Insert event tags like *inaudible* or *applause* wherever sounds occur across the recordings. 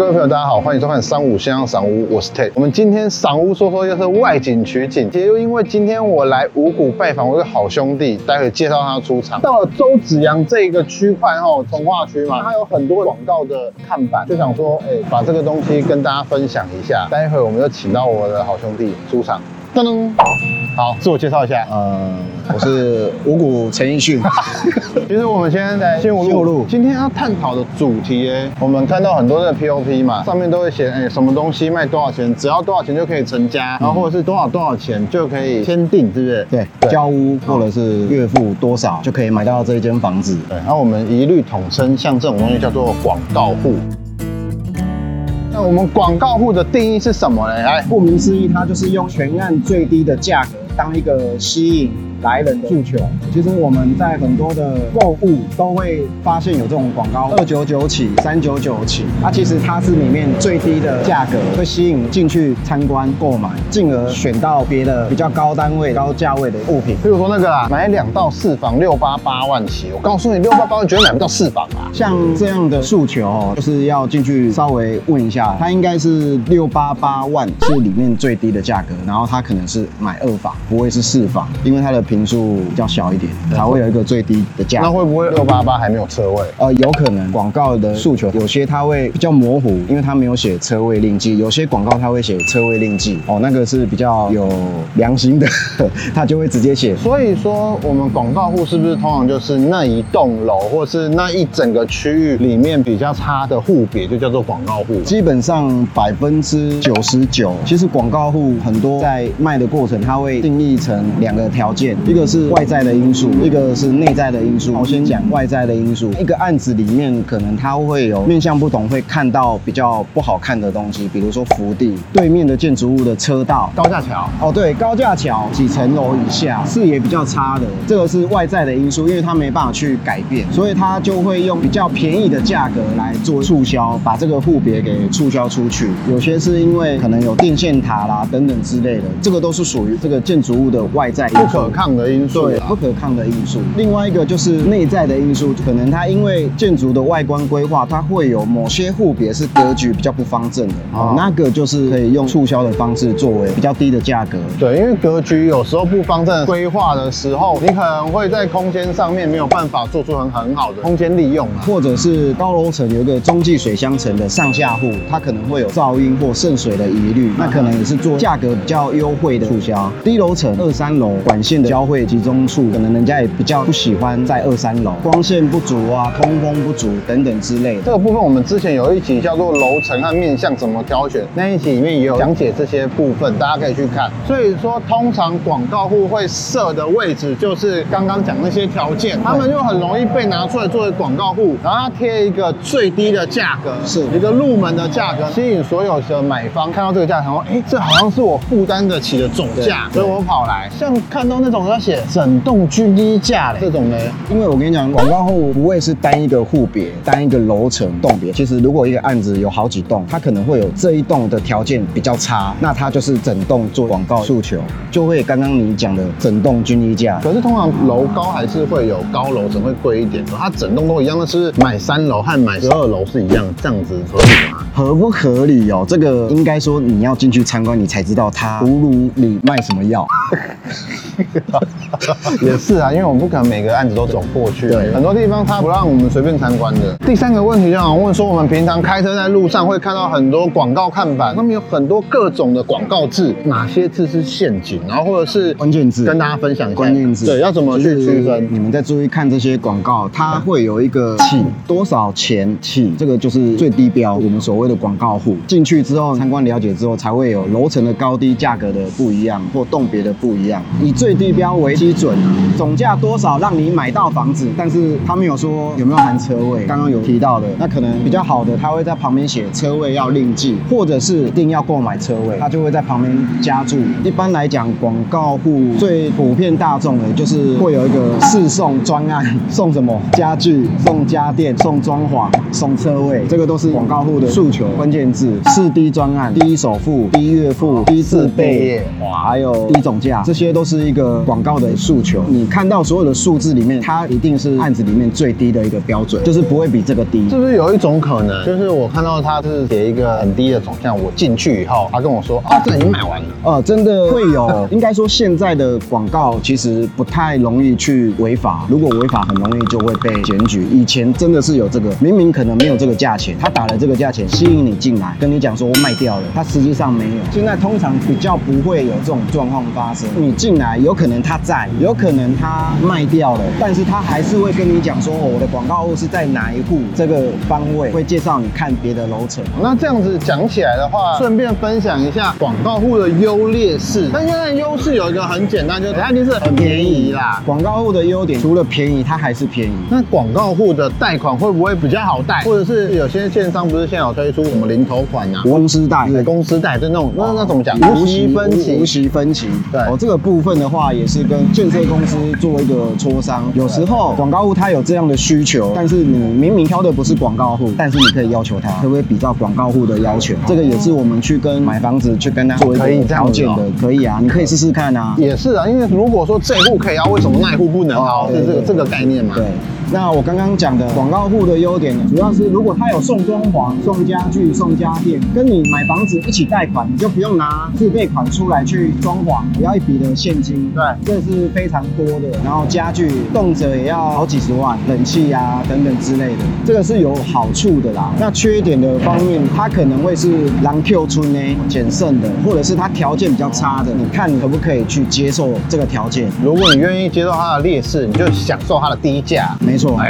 各位朋友，大家好，欢迎收看三五先生赏屋，我是 Tate。我们今天赏屋说说又是外景取景，也又因为今天我来五谷拜访我一个好兄弟，待会介绍他出场。到了周子阳这个区块哈，从化区嘛，他有很多广告的看板，就想说，哎，把这个东西跟大家分享一下。待会我们就请到我的好兄弟出场，噔噔，好，自我介绍一下。呃，我是五谷陈奕迅。*laughs* 其实我们现在在新五路今天要探讨的主题，哎，我们看到很多的 POP 嘛，上面都会写，哎，什么东西卖多少钱，只要多少钱就可以成家，然后或者是多少多少钱就可以签订，是不是？对，交屋或者是月付多少就可以买到这一间房子。对，然后我们一律统称像这种东西叫做广告户。我们广告户的定义是什么呢？来，顾名思义，它就是用全案最低的价格当一个吸引来人诉求。其实我们在很多的购物都会发现有这种广告，二九九起、三九九起，它其实它是里面最低的价格，会吸引进去参观购买，进而选到别的比较高单位、高价位的物品。比如说那个啦，买两到四房六八八万起，我告诉你，六八八万绝对买不到四房啊。像这样的诉求，就是要进去稍微问一下，它应该是六八八万是里面最低的价格，然后它可能是买二房，不会是四房，因为它的平数比较小一点，才会有一个最低的价。那会不会六八八还没有车位？呃，有可能广告的诉求有些它会比较模糊，因为它没有写车位令记，有些广告它会写车位令记，哦，那个是比较有良心的，*laughs* 它就会直接写所以说，我们广告户是不是通常就是那一栋楼，或是那一整个区域里面比较差的户别，就叫做广告户？基本上百分之九十九，其实广告户很多在卖的过程，它会定义成两个条件，一个是外在的因素，一个是内在的因素。我先讲外在的因素，一个案子里面可能它会有面向不同，会看到比较不好看的东西，比如说福地对面的建筑物的车道。高架桥。哦，对，高架桥几层楼以下，视野比较差的，这个是外在的因素，因为它没办法去改变，所以它就会用比较便宜的价格来做促销，把这个户别给促销出去。有些是因为可能有电线塔啦等等之类的，这个都是属于这个建筑物的外在不可抗的因素不可抗的因素。另外一个就是内在的因素，可能它因为建筑的外观规划，它会有某些户别是格局比较不方正的，哦哦，那个就是可以用促销的方式作为比较低的价格。对，因为格局有时候不方正规划的时候，你可能会在空间上面没有办法做出很很好的空间利用啊。或者是高楼层有一个中继水箱层的上下户，它可能会有噪音或渗水的疑虑，那可能也是做价格比较优惠的促销。低楼层二三楼管线的交汇集中处，可能人家也比较不喜欢在二三楼，光线不足啊，通风不足等等之类的。这个部分我们之前有一集叫做楼层和面向怎么挑选，那一集里面也有讲解这些部分，大家可以去看。所以说，通常广告户会设的位置就是刚刚讲那些条件，他们就很容易被拿出来作为广告户，然后他贴一个最低的价格，是一个入门的价格，吸引所有的买方看到这个价格，想说，哎，这好像是我负担得起的总价，所以我跑来。像看到那种要写整栋均一价嘞，这种呢，因为我跟你讲，广告户不会是单一个户别、单一个楼层栋别。其实如果一个案子有好几栋，它可能会有这一栋的条件比较差，那它就是整栋做广告诉求，就会刚刚你讲的整栋均一价。可是通常楼高还是会有高楼层会贵一点，它整栋都一样，那是买三楼和买十二楼是一样，这样子合理吗？合不合理哦？这个应该说你要进去参观，你才知道它葫芦里卖什么药。*laughs* 也是啊，因为我们不可能每个案子都走过去，对很多地方他不让我们随便参观的。第三个问题就想问说，我们平常开车在路上会看到很多广告看板，上面有很多各种的广告字，哪些字是陷阱，然后或者是关键字跟大家分享一下。关键字对，要怎么去区分？你们在注意看这些广告，它会有一个起多少钱起，这个就是最低标，我们所谓的广告户。进去之后参观了解之后，才会有楼层的高低、价格的不一样或栋别的不一样。以最低标为基准啊，总价多少让你买到房子，但是他没有说有没有含车位。刚刚有提到的，那可能比较好的，他会在旁边写车位要另计，或者是一定要购买车位，他就会在旁边加注。一般来讲，广告户最普遍大众的就是会有一个试送专案，送什么家具、送家电、送装潢、送车位，这个都是广告户的诉求关键字。四低专案、低首付、低月付、低自备哇还有低总价，这些都是一一个广告的诉求。你看到所有的数字里面，它一定是案子里面最低的一个标准，就是不会比这个低。是不是有一种可能，就是我看到他是写一个很低的总价，我进去以后，他跟我说啊，这已经买完了。呃，真的会有，应该说现在的广告其实不太容易去违法，如果违法很容易就会被检举。以前真的是有这个，明明可能没有这个价钱，他打了这个价钱吸引你进来，跟你讲说我卖掉了，他实际上没有。现在通常比较不会有这种状况发生，你进来有可能他在，有可能他卖掉了，但是他还是会跟你讲说我的广告户是在哪一户这个方位，会介绍你看别的楼层。那这样子讲起来的话，顺便分享一下广告户的优劣势。那现在优势有一个很简单，就是它一定是很便宜啦。广告户的优点除了便宜，它还是便宜。那广告户的贷款会不会比较好贷？或者是有些线上不是现在有推出什么零头款啊？公司贷，对，公司贷就那种，那那怎么讲？无息分期，无息分期。对，哦，这个部分的话也是跟建设公司做一个磋商。有时候广告户他有这样的需求，但是你明明挑的不是广告户，但是你可以要求他，可不可以比照广告户的要求？这个也是我们去跟买房子去跟他做一个条件的，可以啊，你可以试试看啊。也是啊，因为如果说这户可以啊，为什么那户不能啊？是这个这个概念嘛？对。那我刚刚讲的广告户的优点呢，主要是如果他有送装潢、送家具、送家电，跟你买房子一起贷款，你就不用拿自备款出来去装潢，不要一笔的现金。对，这是非常多的。然后家具动辄也要好几十万，冷气啊等等之类的，这个是有好处的啦。那缺点的方面，它可能会是狼 Q 村呢减剩的，或者是它条件比较差的，你看你可不可以去接受这个条件？如果你愿意接受它的劣势，你就享受它的低价。没错，哎，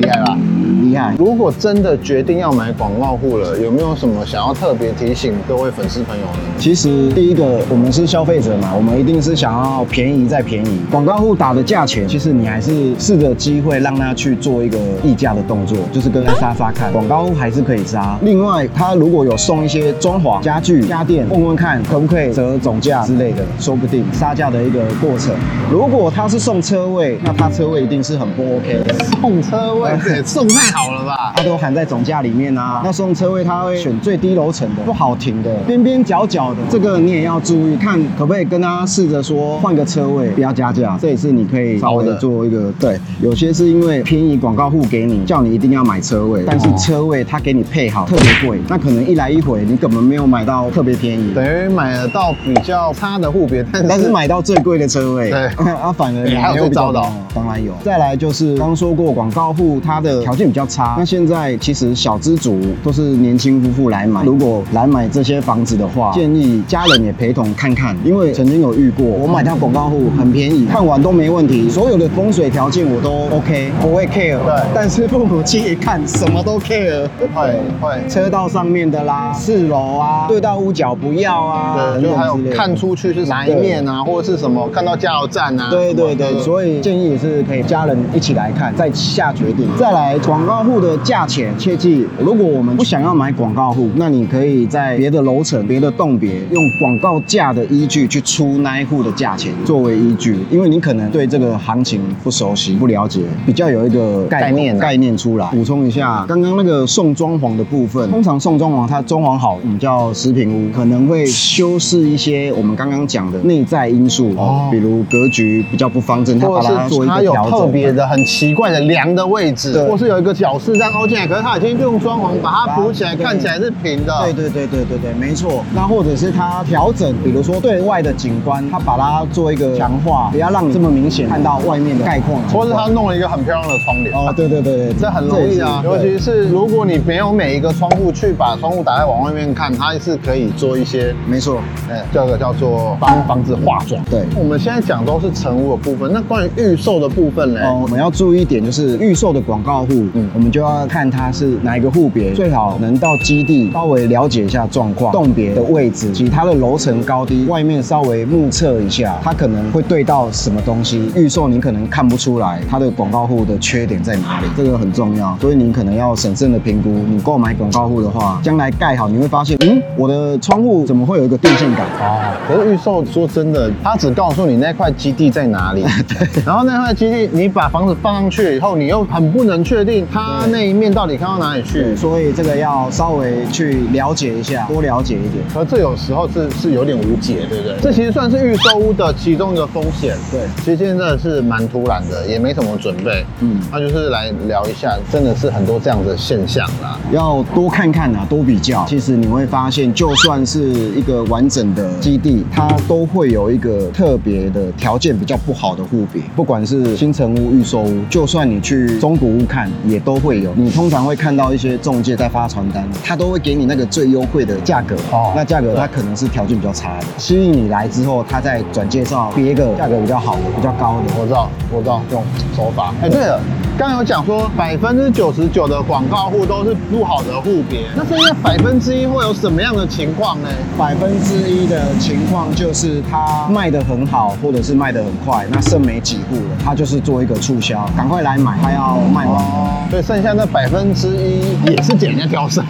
厉害吧？厉害。如果真的决定要买广告户了，有没有什么想要特别提醒各位粉丝朋友呢？其实第一个，我们是消费者嘛，我们一定是想要便宜再便宜。广告户打的价钱，其实你还是试着机会让他去做一个议价的动作，就是跟他杀杀看。广告户还是可以杀。另外，他如果有送一些装潢、家具、家电，问问看可不可以折总价之类的，说不定杀价的一个过程。如果他是送车位，那他车位一定是很不 OK 的。送车位 *laughs* 送太好了吧？它都含在总价里面啊。那送车位他会选最低楼层的，不好停的，边边角角的，这个你也要注意，看可不可以跟他试着说换个车位，不要加价。这也是你可以稍微做一个对。有些是因为便宜广告户给你，叫你一定要买车位，但是车位他给你配好特别贵，那可能一来一回你根本没有买到特别便宜，等于买得到比较差的户别，但是买到最贵的车位，对，*laughs* 啊反而你还有被糟蹋，当然有。再来就是刚说过广告户他的条件比较差，那现在其实小资族都是年轻夫妇来买，如果来买这些房子的话，建议家人也陪同看看，因为曾经有遇过，我买到广告户很便宜，看完都没问题，所有的风水条件我都 OK，不会 care。对，但是父母亲一看什么都 care，会会。车道上面的啦，四楼啊，对到屋角不要啊，对，就还有看出去是哪一面啊，或者是什么看到加油站啊，对对对，所以建议也是可以家人一起来看，再下决定。再来广告户的价钱，切记，如果我们不想要买广告户，那你可以在别的楼层、别的栋别用广告价的依据去出那一户的价钱作为依据，因为你可能对这个行情不熟悉、不了解，比较有一个概念概念出来。补充一下，刚刚那个送装潢的部分，通常送装潢它装潢好，我们叫食品屋，可能会修饰一些我们刚刚讲的内在因素，哦，比如格局比较不方正，它把它做一个调整，特别的很奇怪的梁的位置，或是有一个角饰这样凹进来，可是它已经用装潢把它补起来，看起来是平的。对对对对对对，没错。那或者是它调整，比如说对外的景观，它把它做一个强化，不要让你这么明显看到外面的概况，或是它弄了一个很漂亮的窗帘。哦，对对对对，这很容易啊。尤其是如果你没有每一个窗户去把窗户打开往外面看，它是可以做一些，没错，哎，这个叫做帮房子化妆。对，我们现在讲都是成屋的部分，那关于预售的部分呢？哦，我们要注意一点，就是预售的广告户，我们就要看它是哪一个户别，最好能到基地稍微了解一下状况，栋别的位置及它的楼层高低，外面稍微目测一下，它可能会对到什么东西。预售你可能看不出来它的广告户的缺点在哪里，这个很重要，所以你可能要审慎的评估。你购买广告户的话，将来盖好你会发现，嗯，我的窗户怎么会有一个电线杆？哦，可是预售说真的，他只告诉你那块基地在哪里，对，*laughs* 然后那块基地你把房子放上去以后，你又很不能确定它那一面到底看到哪里去，？所以这个要稍微去了解一下，多了解一点。可这有时候是是有点无解，对不对？这其实算是预售屋的其中一个风险。对其实现在真的是蛮突然的，也没什么准备。嗯那就是来聊一下，真的是很多这样的现象啦。要多看看啊，多比较。其实你会发现，就算是一个完整的基地，它都会有一个特别的条件比较不好的户别。不管是新城屋、预售屋，就算你去中古屋看，也都会有。你通常会看到一些中介在发传单，他都会给你那个最优惠的价格。哦那价格他可能是条件比较差的，吸引你来之后，他再转介绍别个价格比较好的、比较高的。我知道，我知道这种手法。哎、对了，刚刚有讲说百分之九十九的广告户都是不好的户别，那剩下百分之一会有什么样的情况呢？百分之一的情况就是他卖的很好，或者是卖的很快，那剩没几户了，他就是做一个促销，赶快来买，它要卖完。所以剩下那百分之一也是捡人家挑剩。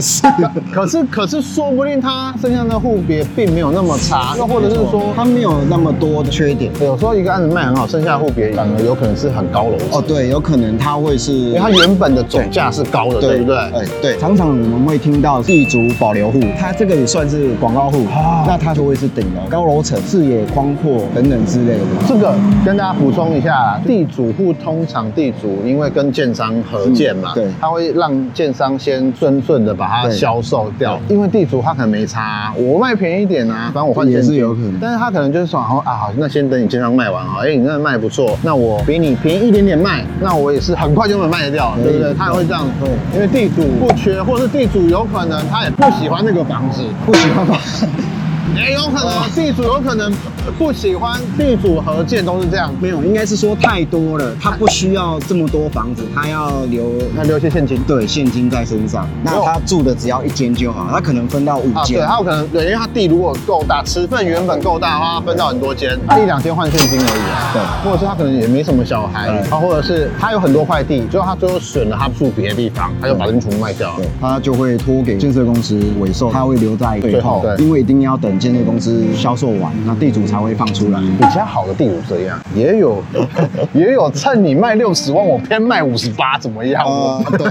是，*laughs* 可是，可是说不定他剩下的户别并没有那么差，又或者是说，他没有那么多的缺点。有时候一个案子卖很好，剩下户别反而有可能是很高楼层哦，，对，有可能它会是，因为它原本的总价是高的，对不对？哎，对，常常我们会听到地主保留户，它这个也算是广告户，哦那它就会是顶楼、高楼层、视野宽阔等等之类的。这个跟大家补充一下，地主户通常地主因为跟建商合建嘛，嗯对。他会让建商先顺顺的把它对。销售掉，因为地主他可能没差啊、我卖便宜一点啊，反正我换钱是有可能。但是他可能就是说，好啊，好，那先等你建商卖完啊，哎，你那卖不错，那我比你便宜一点点卖，那我也是很快就能卖得掉，对不对？他也会这样，对因为地主不缺，或是地主有可能他也不喜欢那个房子，不喜欢房子？*laughs* 也有可能地主有可能不喜欢地主和建都是这样，没有，应该是说太多了，他不需要这么多房子，他要留那留些现金。对现金在身上。那他住的只要一间就好，他可能分到五啊，对，间。他有可能对，因为他地如果够大，尺寸原本够大的话，他分到很多间，一两间换现金而已啊。对或者是他可能也没什么小孩，对啊，或者是他有很多块地，最后他最后选了他住别的地方，他就把这边全部卖掉了对。，他就会托给建设公司尾售，他会留在最后最后，对因为一定要等建设公司销售完，那地主才会放出来。比较好的地主这样，也有 *laughs* 也有趁你卖六十万，我偏卖五十八，怎么样？哦我，对，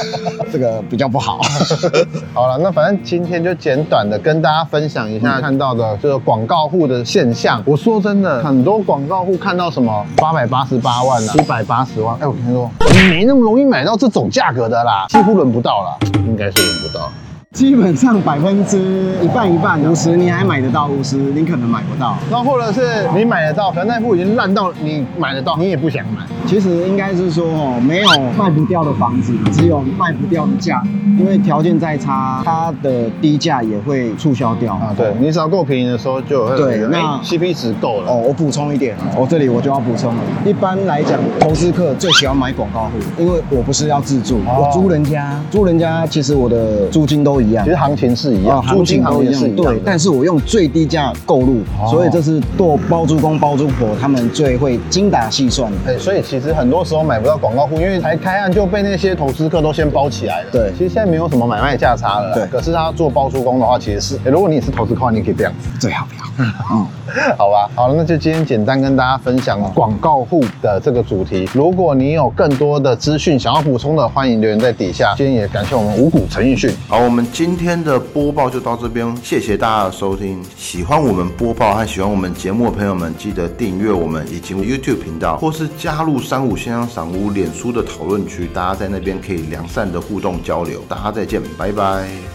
*laughs* 这个比较不好。*laughs* 好了，那反正今天就简短的跟大家分享一下看到的这个广告户的现象。我说真的，很多广告户看到什么八百八十八万啊，七百八十万，哎，我跟你说，没那么容易买到这种价格的啦，几乎轮不到啦，应该是轮不到。基本上百分之一半一半，五十你还买得到，五十你可能买不到。那或者是你买得到，可能那户已经烂到你买得到，你也不想买。其实应该是说哦，没有卖不掉的房子，只有卖不掉的价。因为条件再差，它的低价也会促销掉啊，对你只要够便宜的时候，就会对那觉得哎 CP 值够了。哦，我补充一点，我这里我就要补充了。一般来讲，投资客最喜欢买广告户，因为我不是要自住，哦我租人家，租人家其实我的租金都一样其实。行情是一样，哦租金行都一样，情是一样对，但是我用最低价购入，哦所以这是做包租公包租婆他们最会精打细算的。哎，所以其实很多时候买不到广告户，因为才开案就被那些投资客都先包起来了。对其实现在没有什么买卖价差了啦。对可是他做包租公的话，其实是，哎如果你也是投资客，你可以这样子。最好不要。嗯，*laughs* 好吧，好了，那就今天简单跟大家分享广告户的这个主题。如果你有更多的资讯想要补充的，欢迎留言在底下。今天也感谢我们五谷陈奕迅。好，我们今天的播报就到这边，谢谢大家的收听。喜欢我们播报和喜欢我们节目的朋友们，记得订阅我们以及 YouTube 频道，或是加入三五先生赏屋脸书的讨论区，大家在那边可以良善的互动交流。大家再见，拜拜。